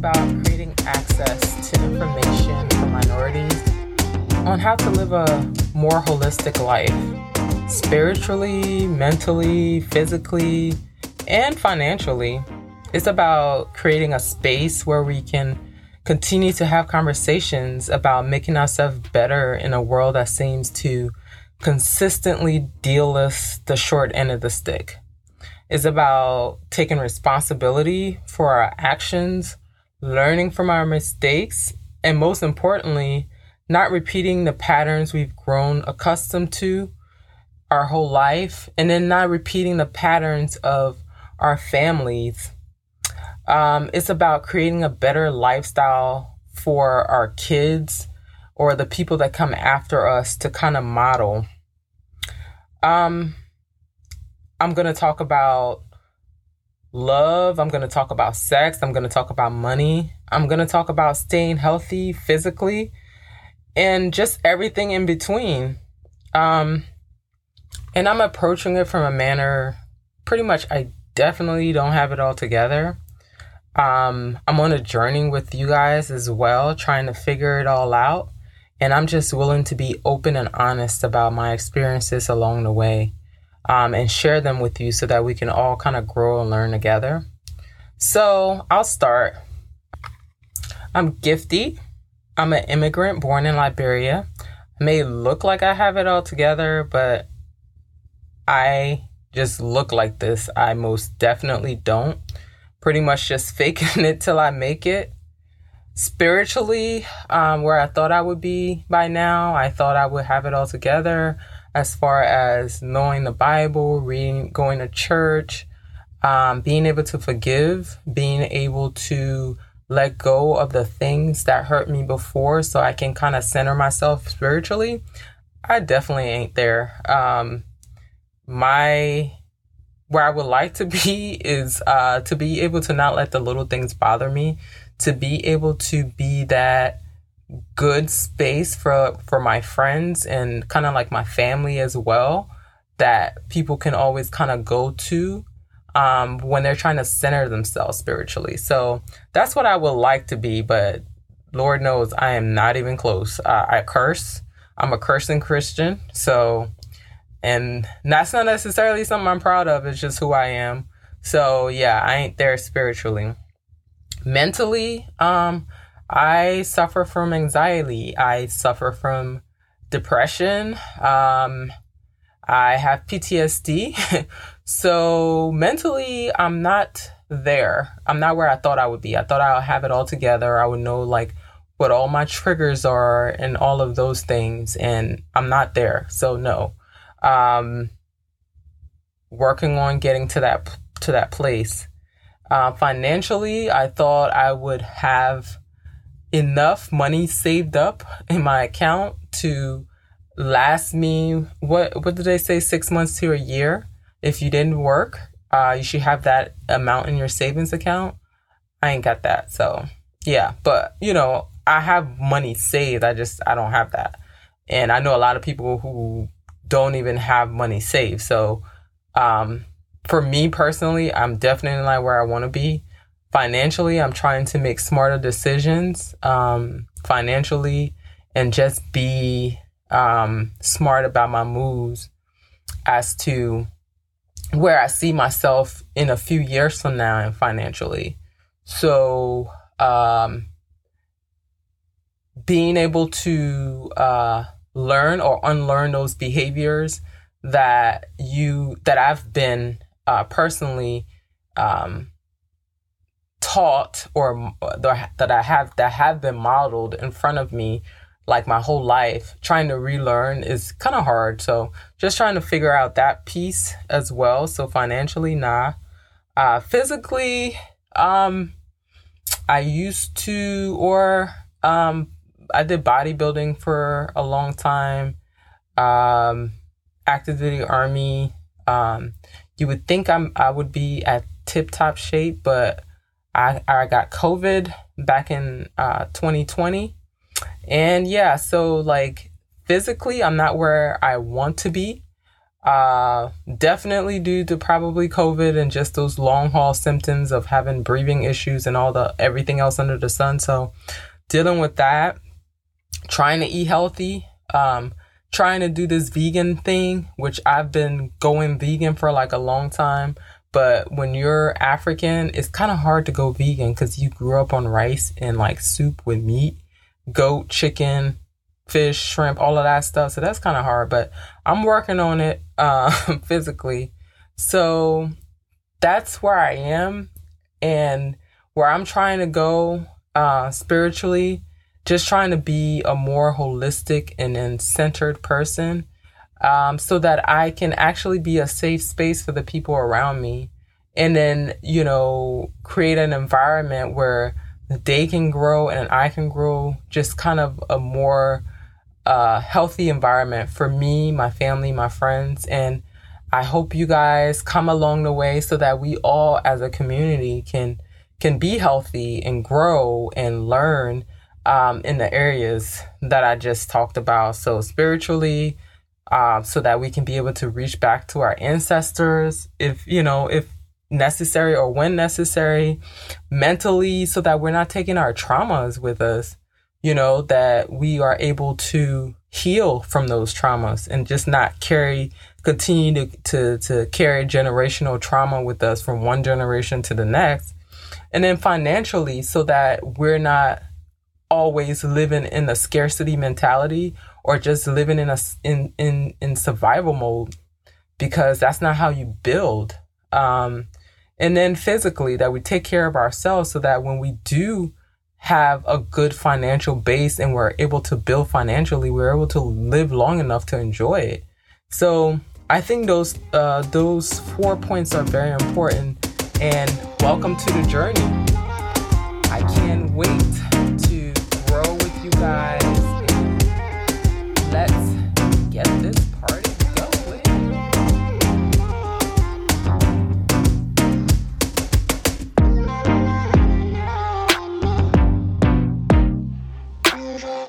about creating access to information for minorities on how to live a more holistic life spiritually, mentally, physically, and financially. It's about creating a space where we can continue to have conversations about making ourselves better in a world that seems to consistently deal us the short end of the stick. It's about taking responsibility for our actions, learning from our mistakes, and most importantly, not repeating the patterns we've grown accustomed to our whole life, and then not repeating the patterns of our families. Um, it's about creating a better lifestyle for our kids or the people that come after us to kind of model. Um, I'm going to talk about love. I'm going to talk about sex. I'm going to talk about money. I'm going to talk about staying healthy physically and just everything in between. Um, and I'm approaching it from a manner pretty much I definitely don't have it all together. Um, I'm on a journey with you guys as well, trying to figure it all out. And I'm just willing to be open and honest about my experiences along the way um, and share them with you so that we can all kind of grow and learn together. So I'll start. I'm Gifty. I'm an immigrant born in Liberia. I may look like I have it all together, but I just look like this. I most definitely don't. Pretty much just faking it till I make it. Spiritually, um, where I thought I would be by now, I thought I would have it all together as far as knowing the Bible, reading, going to church, um, being able to forgive, being able to let go of the things that hurt me before so I can kind of center myself spiritually. I definitely ain't there. Um, my where I would like to be is uh, to be able to not let the little things bother me, to be able to be that good space for for my friends and kind of like my family as well that people can always kind of go to um, when they're trying to center themselves spiritually. So that's what I would like to be, but Lord knows I am not even close. Uh, I curse. I'm a cursing Christian. So, and that's not necessarily something I'm proud of. It's just who I am. So yeah, I ain't there spiritually. Mentally, um, I suffer from anxiety. I suffer from depression. Um, I have PTSD. so mentally, I'm not there. I'm not where I thought I would be. I thought I'll have it all together. I would know like what all my triggers are and all of those things. And I'm not there. So no. Um, working on getting to that to that place. Uh, financially, I thought I would have enough money saved up in my account to last me what what did they say? Six months to a year? If you didn't work uh, you should have that amount in your savings account. I ain't got that so yeah. But you know i have money saved i just i don't have that. And i know a lot of people who don't even have money saved so um, for me personally i'm definitely not where i want to be financially, I'm trying to make smarter decisions um, financially and just be um, smart about my moves as to where I see myself in a few years from now and financially. So, um, being able to uh, learn or unlearn those behaviors that you that I've been uh, personally um, taught or that I have that have been modeled in front of me like my whole life trying to relearn is kind of hard. So just trying to figure out that piece as well. So financially nah. Uh physically um i used to or um i did bodybuilding for a long time. Um active duty army. Um you would think i'm i would be at tip top shape but I, I got COVID back in uh, 2020. And yeah, so like physically, I'm not where I want to be. Uh, definitely due to probably COVID and just those long haul symptoms of having breathing issues and all the everything else under the sun. So dealing with that, trying to eat healthy, um, trying to do this vegan thing, which I've been going vegan for like a long time. But when you're African, it's kind of hard to go vegan because you grew up on rice and like soup with meat, goat, chicken, fish, shrimp, all of that stuff. So that's kind of hard, but I'm working on it uh, physically. So that's where I am and where I'm trying to go uh, spiritually, just trying to be a more holistic and then centered person um, so that I can actually be a safe space for the people around me. And then, you know, create an environment where they can grow and I can grow just kind of a more a healthy environment for me, my family, my friends. And I hope you guys come along the way so that we all as a community can can be healthy and grow and learn um, in the areas that I just talked about. So spiritually, uh, so that we can be able to reach back to our ancestors, if you know, if necessary or when necessary, mentally, so that we're not taking our traumas with us you know, that we are able to heal from those traumas and just not carry, continue to, to, to carry generational trauma with us from one generation to the next. And then financially, so that we're not always living in a scarcity mentality or just living in a in in in survival mode because that's not how you build um and then physically that we take care of ourselves so that when we do have a good financial base and we're able to build financially, we're able to live long enough to enjoy it. So I think those uh, those four points are very important. And welcome to the journey. I can't wait to grow with you guys